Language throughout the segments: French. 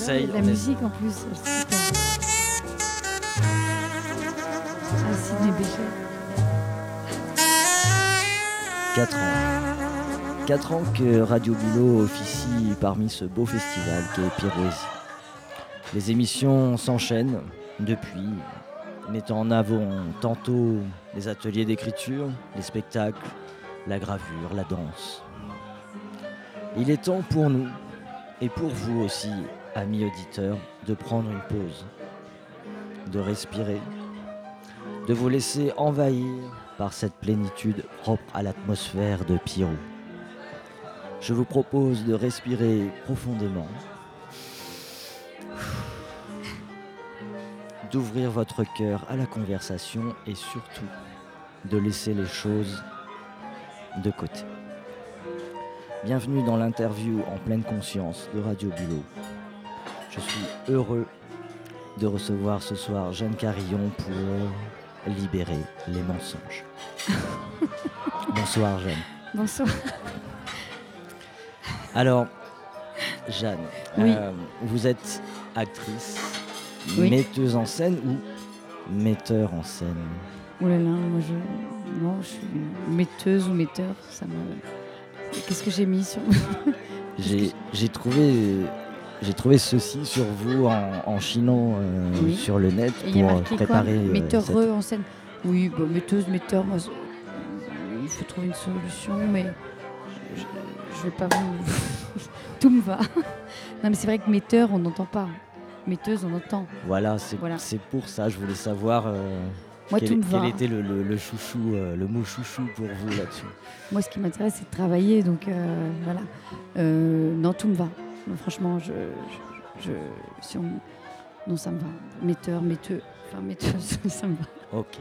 essaye. La on musique en plus. super. Ah, Sidney Bechet. 4 ans. 4 ans que Radio Boulot officie parmi ce beau festival qu'est Pirouésie. Les émissions s'enchaînent depuis, mettant en avant tantôt les ateliers d'écriture, les spectacles, la gravure, la danse. Il est temps pour nous, et pour vous aussi, amis auditeurs, de prendre une pause, de respirer, de vous laisser envahir par cette plénitude propre à l'atmosphère de Pirou. Je vous propose de respirer profondément, d'ouvrir votre cœur à la conversation et surtout de laisser les choses de côté. Bienvenue dans l'interview en pleine conscience de Radio Bulot. Je suis heureux de recevoir ce soir Jeanne Carillon pour libérer les mensonges. Bonsoir Jeanne. Bonsoir. Alors, Jeanne, Oui. euh, vous êtes actrice, Oui. metteuse en scène ou metteur en scène? Oh là là, moi je. Non, je suis metteuse ou metteur. Ça me. Qu'est-ce que j'ai mis sur. J'ai j'ai trouvé, j'ai trouvé ceci sur vous en, en chinant euh, Oui. sur le net Et pour préparer. quoi euh, Metteur cette- en scène. Oui, bah, metteuse, metteur, moi. Il faut trouver une solution, mais. Je, je vais pas vous. Tout me va. Non, mais c'est vrai que metteur, on n'entend pas. Metteuse, on entend. Voilà, c'est Voilà. pour ça. Je voulais savoir euh, Moi, quel, tout me quel va. était le, le- le chouchou, euh, le mot chouchou pour vous là-dessus? Moi, ce qui m'intéresse, c'est de travailler. Donc, euh, voilà. Euh, non, tout me va. Non, franchement, je, je, je- si on- non, ça me va. Metteur, metteux, enfin, metteuse, ça me va. Ok.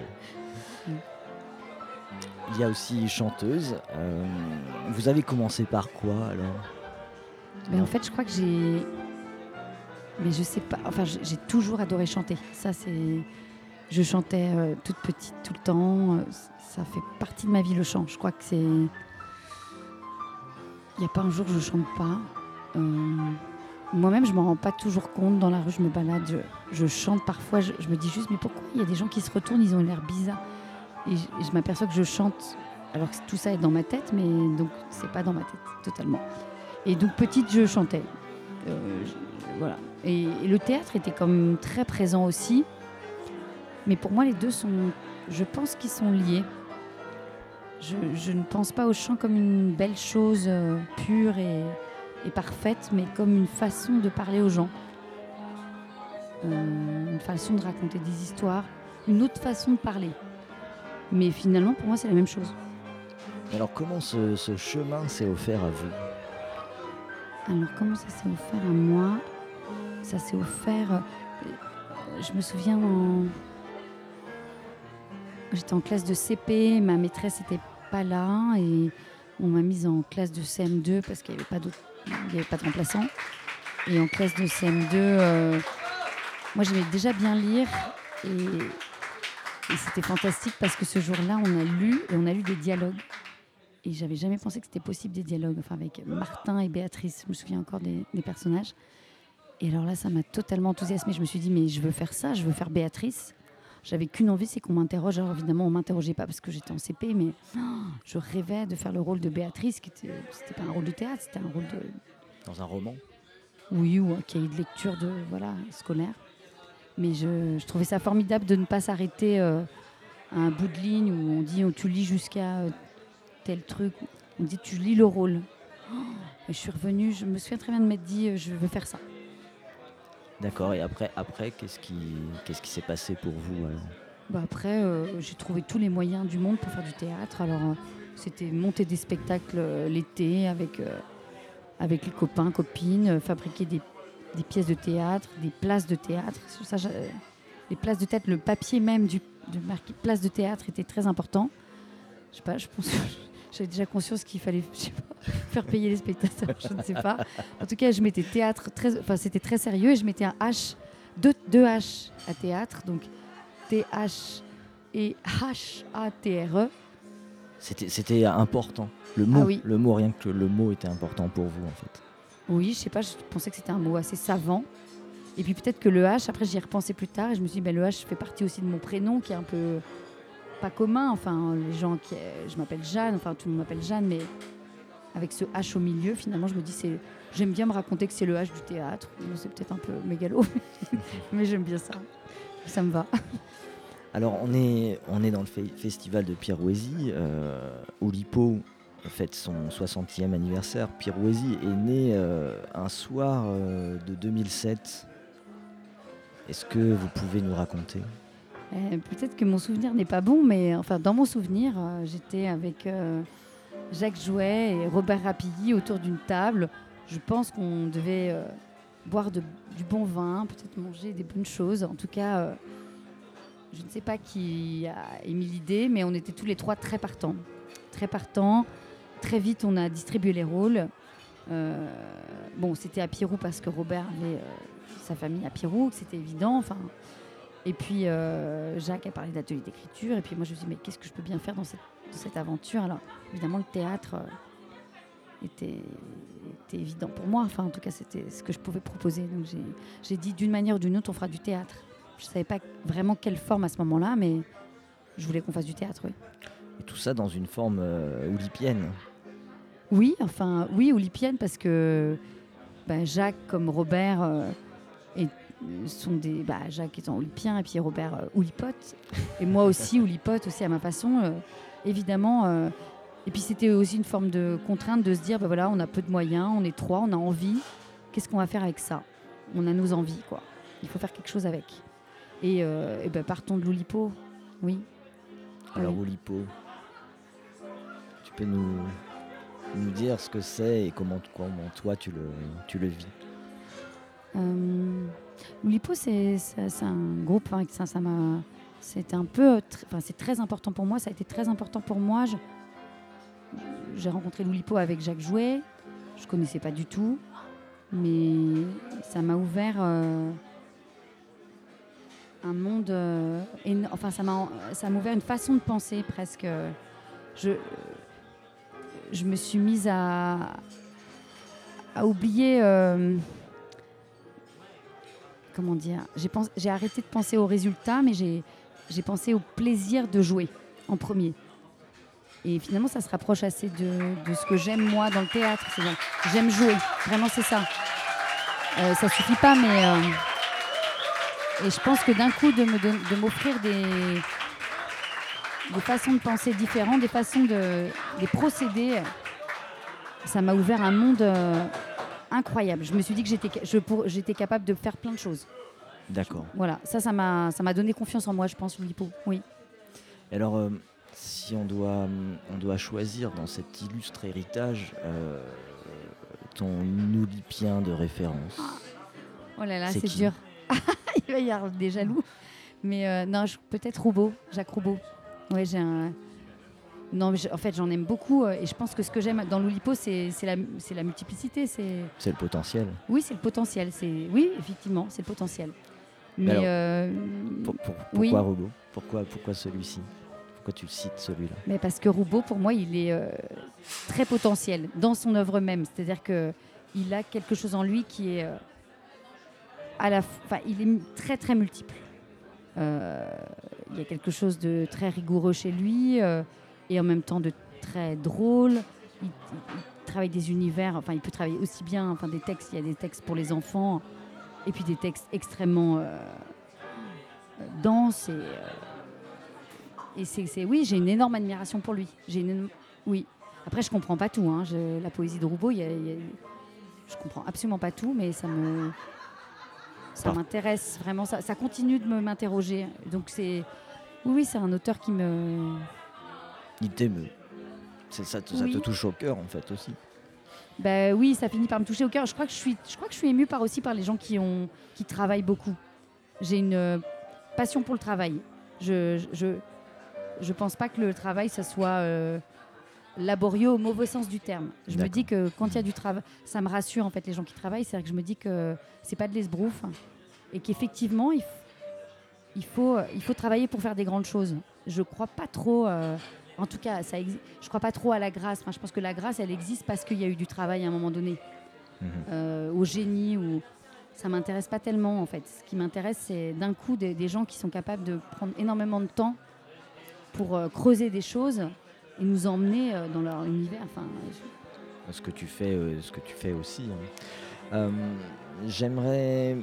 Il y a aussi chanteuse. Euh, vous avez commencé par quoi alors? Mais en fait, je crois que j'ai. Mais je sais pas. Enfin, j'ai toujours adoré chanter. Ça, c'est. Je chantais euh, toute petite, tout le temps. Euh, Ça fait partie de ma vie, le chant. Je crois que c'est. Il n'y a pas un jour où je chante pas. Euh, Moi-même, je m'en rends pas toujours compte. Dans la rue, je me balade, je, chante parfois. Je, me dis juste, mais pourquoi il y a des gens qui se retournent, ils ont l'air bizarres. Et je, m'aperçois que je chante, alors que tout ça est dans ma tête, mais donc c'est pas dans ma tête totalement. Et donc petite, je chantais. Euh, voilà. Et, le théâtre était comme très présent aussi. Mais pour moi, les deux sont, je pense qu'ils sont liés. Je, je ne pense pas au chant comme une belle chose euh, pure et, et parfaite, mais comme une façon de parler aux gens. Euh, une façon de raconter des histoires, une autre façon de parler. Mais finalement, pour moi, c'est la même chose. Alors comment ce, ce chemin s'est offert à vous? Alors, comment ça s'est offert à moi? Ça s'est offert. euh, Je me souviens, en... j'étais en classe de CP, ma maîtresse n'était pas là et on m'a mise en classe de CM2 parce qu'il n'y avait, pas d'autre- il y avait pas de remplaçant. Et en classe de CM2, euh, moi j'aimais déjà bien lire et, et c'était fantastique parce que ce jour-là, on a lu et on a lu des dialogues. Et j'avais jamais pensé que c'était possible des dialogues, enfin avec Martin et Béatrice, je me souviens encore des, des personnages. Et alors là, ça m'a totalement enthousiasmée. Je me suis dit, mais je veux faire ça, je veux faire Béatrice. J'avais qu'une envie, c'est qu'on m'interroge. Alors évidemment, on m'interrogeait pas parce que j'étais en CP, mais oh, je rêvais de faire le rôle de Béatrice, qui était, c'était pas un rôle de théâtre, c'était un rôle de, Dans un roman oui, ou un cahier de lecture de voilà scolaire. Mais je, je trouvais ça formidable de ne pas s'arrêter euh, à un bout de ligne où on dit oh, tu lis jusqu'à euh, tel truc. On dit tu lis le rôle. Oh, et je suis revenue, je me souviens très bien de m'être dit euh, je veux faire ça. D'accord, et après, après qu'est-ce qui s'est passé pour vous alors Bah après, euh, j'ai trouvé tous les moyens du monde pour faire du théâtre. Alors, euh, c'était monter des spectacles euh, l'été avec, euh, les copains, copines, euh, fabriquer des, pièces de théâtre, des places de théâtre. Les places de théâtre, le papier même du, place de théâtre était très important. Je sais pas, je pense j'avais déjà conscience qu'il fallait je sais pas, faire payer les spectateurs, je ne sais pas. En tout cas, je mettais théâtre très, enfin c'était très sérieux et je mettais un H, deux, deux H à théâtre, donc T-H et H-A-T-R-E. C'était c'était important. Le mot, Ah oui. le mot, rien que le mot était important pour vous en fait. Oui, je sais pas, je pensais que c'était un mot assez savant. Et puis peut-être que le H, après j'y ai repensé plus tard et je me suis dit, ben, le H fait partie aussi de mon prénom qui est un peu pas commun. Enfin, les gens qui. Je m'appelle Jeanne, enfin tout le monde m'appelle Jeanne, mais avec ce H au milieu, finalement, je me dis, c'est. J'aime bien me raconter que c'est le H du théâtre. C'est peut-être un peu mégalo, mais j'aime bien ça. Ça me va. Alors, on est, on est dans le festival de Pirouésie. Euh, Oulipo fête son 60e anniversaire. Pirouésie est né euh, un soir euh, de 2007. Est-ce que vous pouvez nous raconter? Peut-être que mon souvenir n'est pas bon, mais enfin, dans mon souvenir, euh, j'étais avec Jacques Jouet et Robert Rapilly autour d'une table. Je pense qu'on devait boire du bon vin, peut-être manger des bonnes choses. En tout cas, je ne sais pas qui a émis l'idée, mais on était tous les trois très partants. Très partants. Très vite, on a distribué les rôles. Euh, bon, c'était à Pirou parce que Robert avait euh, sa famille à Pirou, c'était évident. Et puis euh, Jacques a parlé d'atelier d'écriture. Et puis moi, je me suis dit, mais qu'est-ce que je peux bien faire dans cette, cette aventure Alors, évidemment, le théâtre était, était, évident pour moi. Enfin, en tout cas, c'était ce que je pouvais proposer. Donc, j'ai dit, d'une manière ou d'une autre, on fera du théâtre. Je ne savais pas vraiment quelle forme à ce moment-là, mais je voulais qu'on fasse du théâtre, oui. Et tout ça dans une forme euh, oulipienne Oui, enfin, oui, oulipienne, parce que bah, Jacques, comme Robert, euh, sont des. Bah, Jacques étant oulipien, et puis Robert euh, oulipote. Et moi aussi, oulipote, aussi à ma façon, évidemment. et puis c'était aussi une forme de contrainte de se dire bah, voilà, on a peu de moyens, on est trois, on a envie. Qu'est-ce qu'on va faire avec ça? On a nos envies, quoi. Il faut faire quelque chose avec. Et, euh, ben, partons de l'Oulipo, oui. Alors Oulipo, tu peux nous, nous dire ce que c'est et comment, comment toi tu le, tu le vis? Euh, L'Oulipo, c'est un groupe, hein, ça, m'a... C'est un peu, enfin, c'est très important pour moi. Ça a été très important pour moi. J'ai rencontré l'Oulipo avec Jacques Jouet. Je connaissais pas du tout, mais ça m'a ouvert euh, un monde. Euh, enfin, ça m'a, ça m'a ouvert une façon de penser presque. Je, je me suis mise à, à oublier. Euh, comment dire j'ai, arrêté de penser aux résultats, mais j'ai, pensé au plaisir de jouer en premier. Et finalement, ça se rapproche assez de, ce que j'aime moi dans le théâtre. j'aime jouer. Vraiment, c'est ça. Euh, ça suffit pas, mais. Euh, et je pense que d'un coup, de, de m'offrir des, des façons de penser différentes, des façons de des procédés, ça m'a ouvert un monde euh, incroyable. Je me suis dit que j'étais, je, j'étais capable de faire plein de choses. D'accord. Voilà, ça, ça m'a, ça m'a donné confiance en moi, je pense, Oulipo. Oui. Et alors, euh, si on doit, on doit choisir dans cet illustre héritage euh, ton oulipien de référence. Oh là là, c'est dur. il va y avoir des jaloux. Mais euh, non, peut-être Roubaud, Jacques Roubaud. Ouais, j'ai un. Non, mais en fait, j'en aime beaucoup. Euh, et je pense que ce que j'aime dans l'Oulipo, c'est la, la multiplicité. C'est le potentiel. Oui, c'est le potentiel. Oui, effectivement, c'est le potentiel. Mais. Euh, pourquoi Roubaud? Pourquoi, pourquoi celui-ci? Pourquoi tu cites celui-là? Mais Parce que Roubaud, pour moi, il est très potentiel dans son œuvre même. C'est-à-dire qu'il a quelque chose en lui qui est la, il est très très multiple. Euh, il y a quelque chose de très rigoureux chez lui euh, et en même temps de très drôle. Il, travaille des univers, enfin il peut travailler aussi bien, enfin des textes, il y a des textes pour les enfants et puis des textes extrêmement euh, denses et, et c'est, oui, j'ai une énorme admiration pour lui. J'ai une, oui. Après je comprends pas tout, hein. la poésie de Roubaud, il je comprends absolument pas tout, mais ça me ça m'intéresse vraiment, ça, ça, continue de m'interroger. Donc c'est, oui, c'est un auteur qui me. Il t'émeut. Ça, ça, te touche au cœur en fait aussi. Ben oui, ça finit par me toucher au cœur. Je crois que je suis, je crois que je suis émue par aussi par les gens qui ont, qui travaillent beaucoup. J'ai une euh, passion pour le travail. Je, je, je pense pas que le travail, ça soit euh, laborieux au mauvais sens du terme. Je me dis que quand il y a du travail, ça me rassure en fait les gens qui travaillent. C'est-à-dire que je me dis que c'est pas de l'esbrouf et qu'effectivement il, il, faut, il faut travailler pour faire des grandes choses. Je crois pas trop. Euh, en tout cas, ça je crois pas trop à la grâce. Enfin, je pense que la grâce, elle existe parce qu'il y a eu du travail à un moment donné, mhm. euh, au génie ou ça m'intéresse pas tellement en fait. Ce qui m'intéresse, c'est d'un coup des, des gens qui sont capables de prendre énormément de temps pour euh, creuser des choses et nous emmener euh, dans leur univers. Enfin, je- ce que tu fais, euh, ce que tu fais aussi. hein. J'aimerais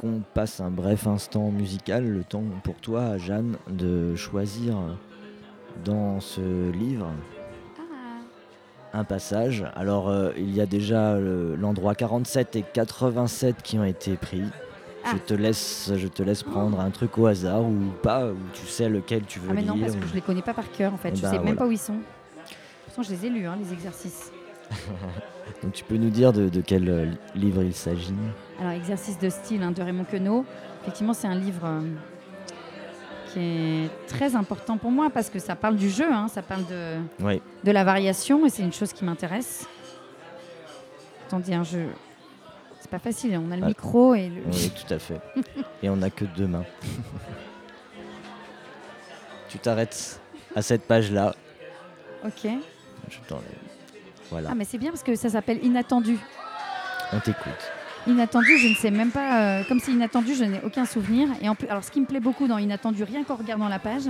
qu'on passe un bref instant musical, le temps pour toi, Jeanne, de choisir dans ce livre Ah, un passage. Alors, euh, il y a déjà le- l'endroit 47 et 87 qui ont été pris. Je Ah. te laisse, je te laisse prendre un truc au hasard ou pas, ou tu sais lequel tu veux ah, mais non, parce que je les connais pas par cœur en fait. Eh je ben, sais même pas où ils sont. De toute façon, je les ai lus, hein, les exercices. Donc, tu peux nous dire de, de quel euh, livre il s'agit? Alors, exercice de style hein, de Raymond Queneau. Effectivement, c'est un livre euh, qui est très important pour moi parce que ça parle du jeu, hein, ça parle de, Oui. de la variation et c'est une chose qui m'intéresse. Attendez, un jeu. C'est pas facile, on a le Ah. micro et le. Oui, tout à fait. Et on n'a que deux mains. tu t'arrêtes à cette page-là. Ok. Je t'enlève. Voilà, Ah, mais c'est bien parce que ça s'appelle Inattendu. on t'écoute. Inattendu, je ne sais même pas. euh, comme c'est inattendu, je n'ai aucun souvenir. Et en plus, alors, ce qui me plaît beaucoup dans Inattendu, rien qu'en regardant la page,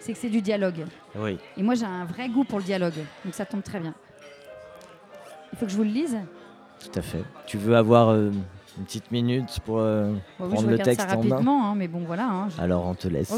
c'est que c'est du dialogue. Oui, Et moi, j'ai un vrai goût pour le dialogue. Donc ça tombe très bien. Il faut que je vous le lise. tout à fait. Tu veux avoir euh, une petite minute pour... euh, Bon, oui, Prendre je le texte ça en main. rapidement, hein, mais bon, voilà. hein, je- Alors on te laisse.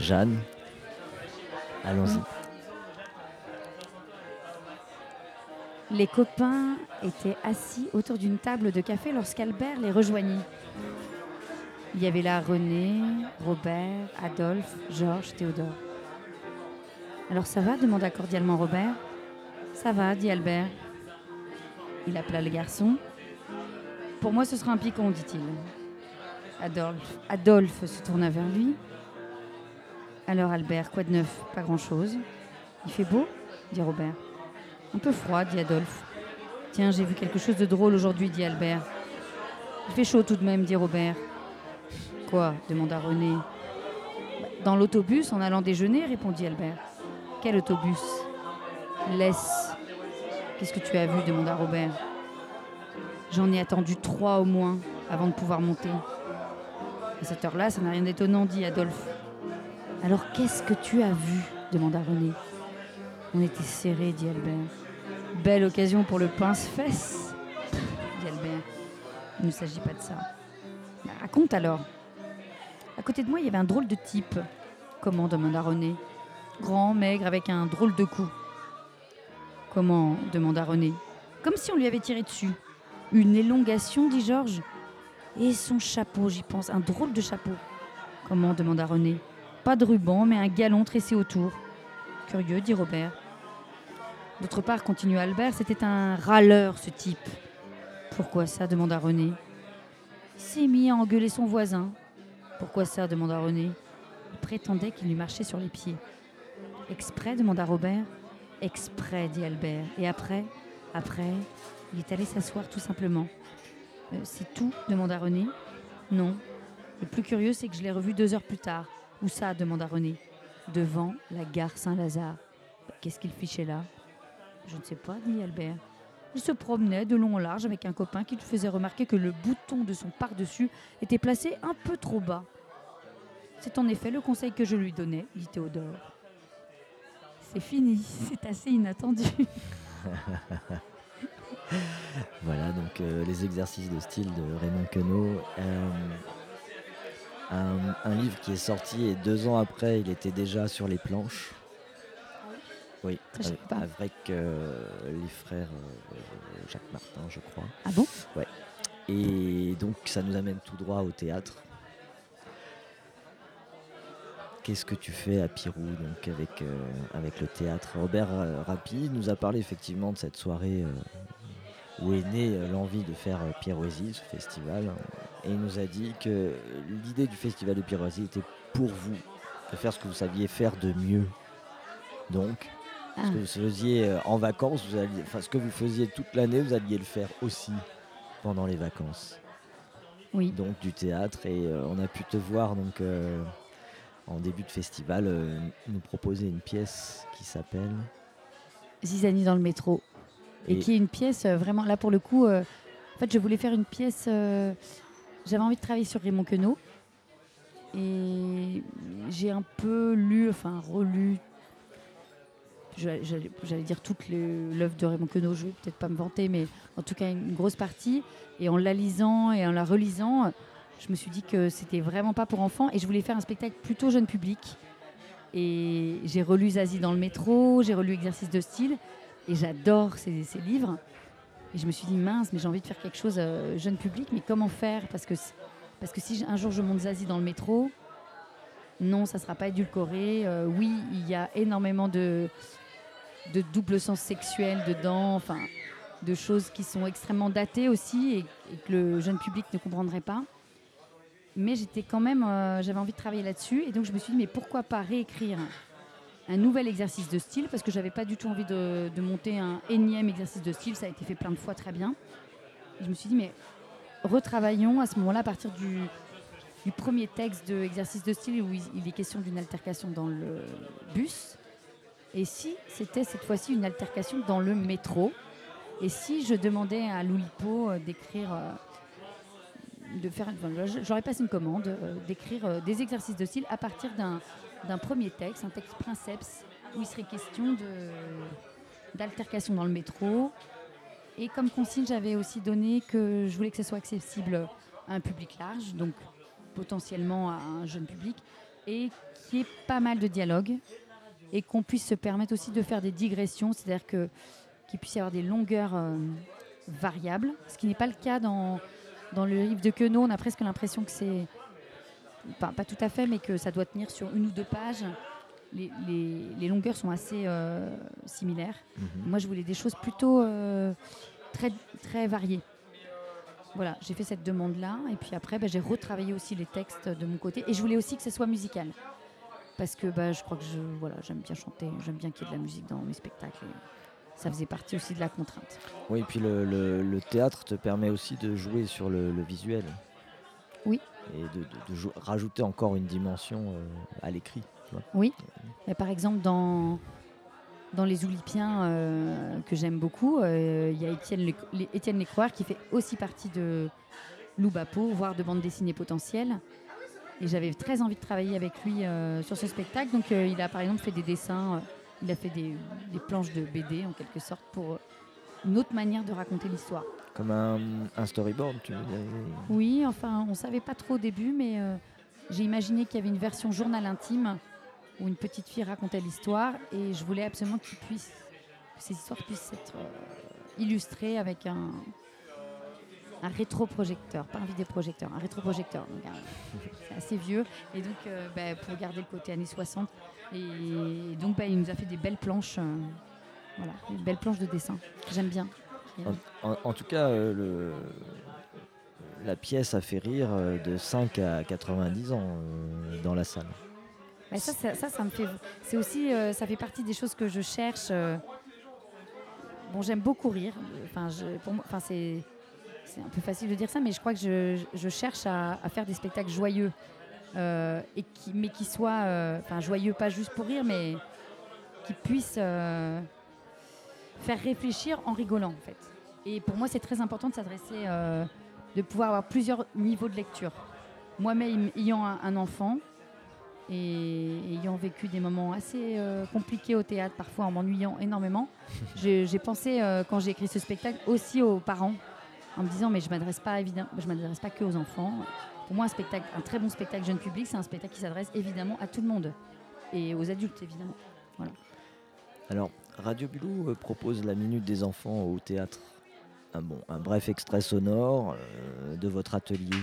Jeanne, allons-y. Les copains étaient assis autour d'une table de café lorsqu'Albert les rejoignit. Il y avait là René, Robert, Adolphe, Georges, Théodore. Alors ça va? demanda cordialement Robert. Ça va, dit Albert. Il appela le garçon. Pour moi, ce sera un picon, dit-il. Adolphe, Adolphe se tourna vers lui. Alors Albert, quoi de neuf? Pas grand-chose. Il fait beau? Dit Robert. Un peu froid, dit Adolphe. Tiens, j'ai vu quelque chose de drôle aujourd'hui, dit Albert. Il fait chaud tout de même, dit Robert. Quoi? demanda René. Bah, Dans l'autobus, en allant déjeuner, répondit Albert. Quel autobus? Laisse. Qu'est-ce que tu as vu? demanda Robert. J'en ai attendu trois au moins avant de pouvoir monter. À cette heure-là, ça n'a rien d'étonnant, dit Adolphe. Alors qu'est-ce que tu as vu demanda René. On était serrés, dit Albert. Belle occasion pour le pince-fesse, dit Albert. Il ne s'agit pas de ça. Bah, raconte alors. À côté de moi, il y avait un drôle de type. Comment demanda René. Grand, maigre, avec un drôle de cou. Comment demanda René. Comme si on lui avait tiré dessus. Une élongation, dit Georges. Et son chapeau, j'y pense, un drôle de chapeau. Comment demanda René. Pas de ruban, mais un galon tressé autour. Curieux, dit Robert. D'autre part, continua Albert, c'était un râleur, ce type. Pourquoi ça demanda René. Il s'est mis à engueuler son voisin. Pourquoi ça demanda René. Il prétendait qu'il lui marchait sur les pieds. Exprès demanda Robert. Exprès, dit Albert. Et après Après, il est allé s'asseoir tout simplement. Euh, C'est tout demanda René. Non. Le plus curieux, c'est que je l'ai revu deux heures plus tard. Où ça demanda René. Devant la gare Saint-Lazare. Qu'est-ce qu'il fichait là? Je ne sais pas, dit Albert. Il se promenait de long en large avec un copain qui lui faisait remarquer que le bouton de son par-dessus était placé un peu trop bas. C'est en effet le conseil que je lui donnais, dit Théodore. c'est fini. C'est assez inattendu. voilà, donc euh, les exercices de style de Raymond Queneau. Euh, un, livre qui est sorti et deux ans après, il était déjà sur les planches. Oui, avec, euh, les frères Jacques Martin, je crois. Ah bon? Ouais. Et donc ça nous amène tout droit au théâtre. Qu'est-ce que tu fais à Pirou donc avec, avec le théâtre? Robert Rapi nous a parlé effectivement de cette soirée où est née euh, l'envie de faire euh, Pierroisie, ce festival. Et il nous a dit que l'idée du festival de Pierroisie était pour vous, de faire ce que vous saviez faire de mieux. Donc, ce que ah. vous faisiez euh, en vacances, vous alliez, enfin, ce que vous faisiez toute l'année, vous alliez le faire aussi pendant les vacances. Oui. Donc du théâtre et on a pu te voir donc en début de festival nous proposer une pièce qui s'appelle Zizanie dans le métro et, qui est une pièce euh, vraiment là pour le coup. Euh, en fait, je voulais faire une pièce. J'avais envie de travailler sur Raymond Queneau et j'ai un peu lu, enfin relu. J'allais dire toute l'œuvre de Raymond Queneau, je vais peut-être pas me vanter, mais en tout cas une grosse partie. Et en la lisant et en la relisant, je me suis dit que c'était vraiment pas pour enfants et je voulais faire un spectacle plutôt jeune public. Et j'ai relu Zazie dans le métro, j'ai relu Exercice de style et j'adore ces, livres. Et je me suis dit, mince, mais j'ai envie de faire quelque chose euh, jeune public, mais comment faire? Parce que, parce que si un jour je monte Zazie dans le métro, non, ça ne sera pas édulcoré. Euh, oui, il y a énormément de, de double sens sexuel dedans, enfin, de choses qui sont extrêmement datées aussi et, que le jeune public ne comprendrait pas. Mais j'étais quand même, euh, j'avais envie de travailler là-dessus, et donc je me suis dit, mais pourquoi pas réécrire? Un nouvel exercice de style parce que j'avais pas du tout envie de, monter un énième exercice de style. Ça a été fait plein de fois très bien. je me suis dit, mais retravaillons à ce moment-là à partir du, premier texte de de style où il, est question d'une altercation dans le bus. Et si c'était cette fois-ci une altercation dans le métro? Et si je demandais à Loulipo euh, d'écrire. Euh, de faire, j'aurais passé une commande euh, d'écrire des exercices de style à partir d'un d'un premier texte, un texte princeps, où il serait question d'altercation dans le métro. Et comme consigne, j'avais aussi donné que je voulais que ce soit accessible à un public large, donc potentiellement à un jeune public, et qu'il y ait pas mal de dialogues, et qu'on puisse se permettre aussi de faire des digressions, c'est-à-dire que qu'il puisse y avoir des longueurs euh, variables, ce qui n'est pas le cas dans, dans le livre de Queneau. On a presque l'impression que c'est pas, tout à fait, mais que ça doit tenir sur une ou deux pages. Les, longueurs sont assez euh, similaires. Mhm. Moi, je voulais des choses plutôt euh, très, très variées. Voilà, j'ai fait cette demande-là. Et puis après, bah, j'ai retravaillé aussi les textes de mon côté. Et je voulais aussi que ce soit musical. Parce que bah, je crois que je, voilà, j'aime bien chanter, j'aime bien qu'il y ait de la musique dans mes spectacles. ça faisait partie aussi de la contrainte. Oui, et puis le, théâtre te permet aussi de jouer sur le visuel. Oui, et de, rajouter encore une dimension euh, à l'écrit. Oui, mais par exemple dans, dans Les Oulipiens euh, que j'aime beaucoup, euh, il y a Étienne, Lécroire qui fait aussi partie de Loubapo, voire de bande dessinée potentielle. Et j'avais très envie de travailler avec lui sur ce spectacle. Donc il a par exemple fait des dessins, il a fait des, des, planches de BD en quelque sorte pour une autre manière de raconter l'histoire. Comme un, storyboard, tu veux dire Oui, enfin, on savait pas trop au début, mais euh, j'ai imaginé qu'il y avait une version journal intime où une petite fille racontait l'histoire et je voulais absolument que ces histoires puissent être euh, illustrées avec un, un rétroprojecteur, pas un vidéoprojecteur, un rétroprojecteur. C'est assez vieux. Et donc, euh, bah, pour garder le côté années 60. Et donc, bah, il nous a fait des belles planches. voilà, des belles planches de dessin. J'aime bien. En, tout cas, euh, la pièce a fait rire euh, de 5 à 90 ans euh, dans la salle. ça, ça, me fait. C'est aussi, ça fait partie des choses que je cherche. bon, j'aime beaucoup rire. Enfin, enfin, c'est, c'est un peu facile de dire ça, mais je crois que je, je cherche à, faire des spectacles joyeux et qui, mais qui soient, enfin, joyeux pas juste pour rire, mais qui puissent faire réfléchir en rigolant en fait. Et pour moi, c'est très important de s'adresser, euh, de pouvoir avoir plusieurs niveaux de lecture. Moi-même ayant un, enfant, Et ayant vécu des moments assez euh, compliqués au théâtre, parfois en m'ennuyant énormément, j'ai pensé, euh, quand j'ai écrit ce spectacle, aussi aux parents, en me disant, mais je m'adresse pas, évidemment, je m'adresse pas que aux enfants. Pour moi, un spectacle, un très bon spectacle jeune public, c'est un spectacle qui s'adresse évidemment à tout le monde et aux adultes évidemment. Alors, Radio Bulot euh, propose la Minute des enfants au théâtre. Un, bon, un bref extrait sonore euh, de votre atelier.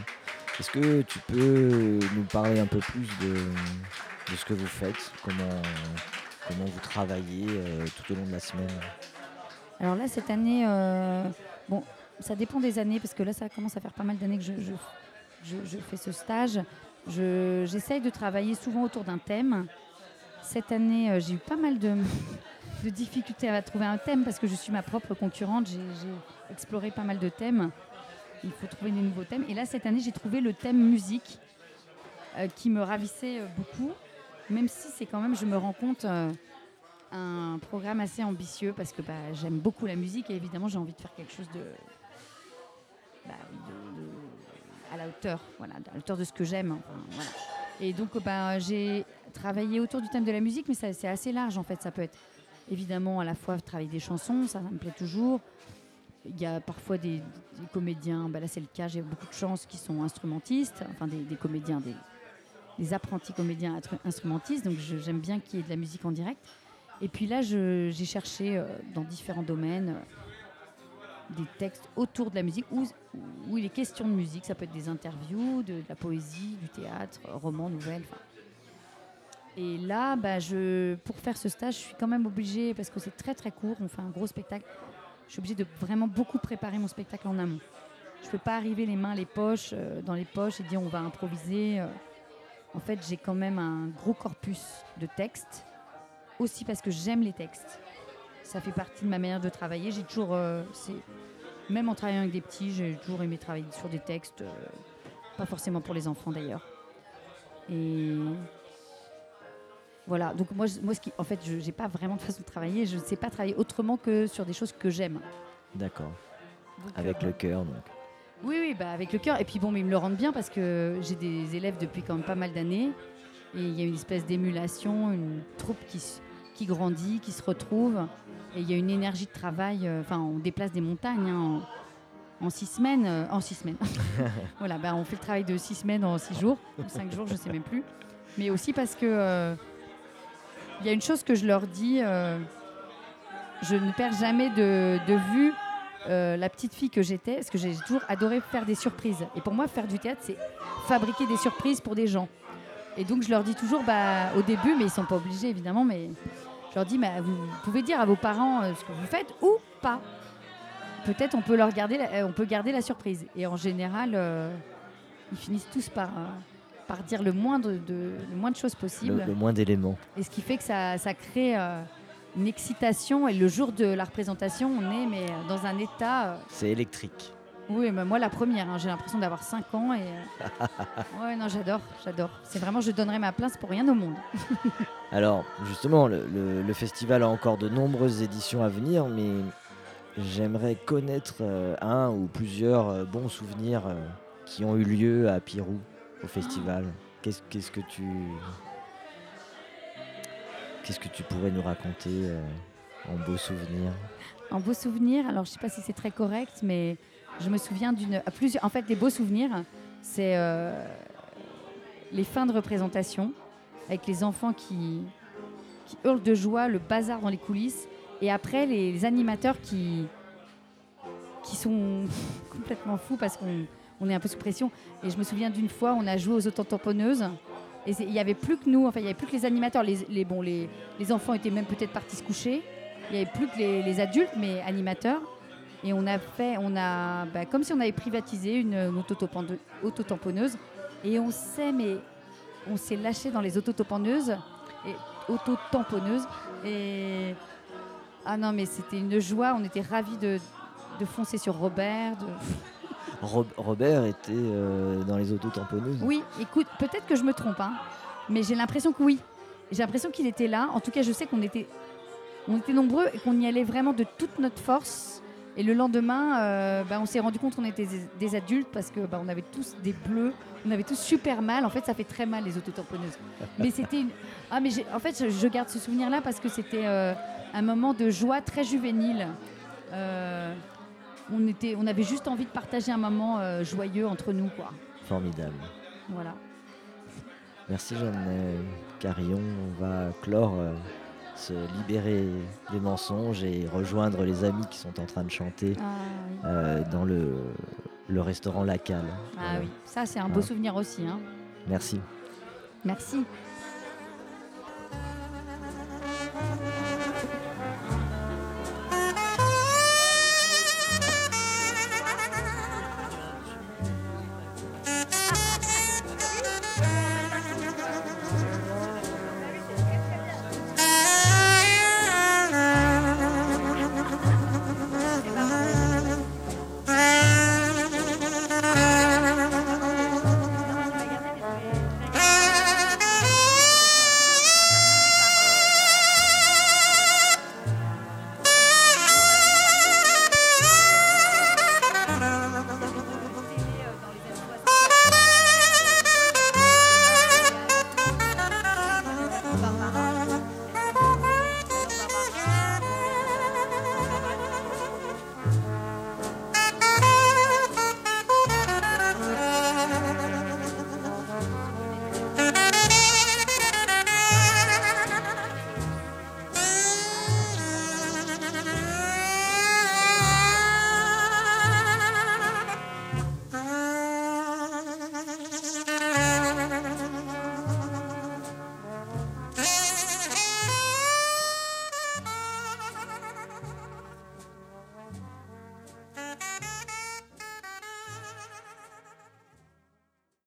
Est-ce que tu peux nous parler un peu plus de, de ce que vous faites Comment, comment vous travaillez euh, tout au long de la semaine? Alors là, cette année, bon, ça dépend des années, parce que là, ça commence à faire pas mal d'années que je, je, je- je fais ce stage. Je- J'essaye de travailler souvent autour d'un thème. Cette année, j'ai eu pas mal de, de difficultés à trouver un thème, parce que je suis ma propre concurrente. J'ai exploré pas mal de thèmes. Il faut trouver des nouveaux thèmes. Et là, cette année, j'ai trouvé le thème musique, euh, qui me ravissait euh, beaucoup, même si c'est quand même, je me rends compte... euh, un programme assez ambitieux parce que bah, j'aime beaucoup la musique et évidemment j'ai envie de faire quelque chose de, bah, à la hauteur, voilà, à hauteur de ce que j'aime. Et donc bah, j'ai travaillé autour du thème de la musique, mais c'est assez large en fait. Ça peut être évidemment à la fois travailler des chansons, ça, ça me plaît toujours. Il y a parfois des, comédiens, bah là c'est le cas, j'ai beaucoup de chance, qui sont instrumentistes, enfin des, comédiens, des, apprentis comédiens instrumentistes, donc j'aime bien qu'il y ait de la musique en direct. Et puis là, j'ai cherché euh, dans différents domaines euh, des textes autour de la musique où, où il est question de musique. Ça peut être des interviews, de, de la poésie, du théâtre, romans, nouvelles. enfin. Et là, bah, je, pour faire ce stage, je suis quand même obligée, parce que c'est très très court, on fait un gros spectacle, je suis obligée de vraiment beaucoup préparer mon spectacle en amont. Je ne peux pas arriver les mains les poches, euh, dans les poches et dire on va improviser. euh. En fait, j'ai quand même un gros corpus de textes aussi parce que j'aime les textes. Ça fait partie de ma manière de travailler. J'ai toujours, euh, même en travaillant avec des petits, j'ai toujours aimé travailler sur des textes, pas forcément pour les enfants d'ailleurs. Et voilà. Donc moi, moi, ce qui, en fait, je n'ai pas vraiment de façon de travailler. Je ne sais pas travailler autrement que sur des choses que j'aime. D'accord. Avec euh, le cœur, donc. oui, oui, bah avec le cœur. Et puis bon, mais ils me le rendent bien parce que j'ai des élèves depuis quand même pas mal d'années. Et il y a une espèce d'émulation, une troupe qui, grandit, qui se retrouve. Et il y a une énergie de travail. euh, Enfin, on déplace des montagnes hein, en, en six semaines. euh, en six semaines. voilà, bah, on fait le travail de six semaines en six jours, ou cinq jours, je sais même plus. Mais aussi parce que euh, il y a une chose que je leur dis. euh, je ne perds jamais de, vue euh, la petite fille que j'étais, parce que j'ai toujours adoré faire des surprises. Et pour moi, faire du théâtre, c'est fabriquer des surprises pour des gens. Et donc, je leur dis toujours, bah, au début, mais ils sont pas obligés, évidemment, mais je leur dis, bah, vous pouvez dire à vos parents euh, ce que vous faites ou pas. Peut-être on peut leur garder, la, on peut garder la surprise. Et en général, ils finissent tous par, par dire le moindre de, le moins de choses possible. Le, le moins d'éléments. Et ce qui fait que ça, ça crée euh, une excitation. Et le jour de la représentation, on est mais, euh, dans un état. euh, C'est électrique. oui, mais moi la première, hein, j'ai l'impression d'avoir 5 ans. Et, ouais, non, j'adore, j'adore. C'est vraiment, je donnerais ma place pour rien au monde. Alors, justement, le, le- le festival a encore de nombreuses éditions à venir, mais j'aimerais connaître euh, un ou plusieurs bons souvenirs qui ont eu lieu à Pirou au festival. Qu'est-ce que tu. Qu'est-ce que tu pourrais nous raconter euh, en beaux souvenirs? Un beau souvenir, alors je sais pas si c'est très correct, mais je me souviens d'une. plusieurs. En fait, les beaux souvenirs, c'est euh, les fins de représentation avec les enfants qui, qui hurlent de joie, le bazar dans les coulisses, et après les, les animateurs qui, qui sont complètement fous parce qu'on on est un peu sous pression. Et je me souviens d'une fois, on a joué aux autotamponneuses. Et il n'y avait plus que nous, enfin il n'y avait plus que les animateurs. Les, les, les, enfants étaient même peut-être partis se coucher. Il n'y avait plus que les, adultes, mais animateurs. Et on a fait, on a, bah, comme si on avait privatisé une, une autotamponneuse. Et on s'est, mais on s'est lâché dans les autotamponneuses et autotamponneuses. Et ah non, mais c'était une joie. On était ravis de, de foncer sur Robert. Rob- Robert était euh, dans les autotamponneuses Oui, écoute, peut-être que je me trompe, hein, mais j'ai l'impression que oui. J'ai l'impression qu'il était là. En tout cas, je sais qu'on était, on était nombreux et qu'on y allait vraiment de toute notre force. Et le lendemain, euh, bah, on s'est rendu compte qu'on était des, des adultes parce que bah, on avait tous des bleus, on avait tous super mal. En fait, ça fait très mal les autotamponneuses. mais c'était une... ah mais en fait, je, je garde ce souvenir-là parce que c'était euh, un moment de joie très juvénile. Euh, on était, on avait juste envie de partager un moment euh, joyeux entre nous, quoi. Formidable. Voilà. Merci Jeanne euh, Carillon. On va clore, euh, se libérer des mensonges et rejoindre les amis qui sont en train de chanter Ah, oui. euh, dans le, le restaurant Lacal. Ah oui, ça c'est un beau souvenir aussi. hein. Merci. Merci.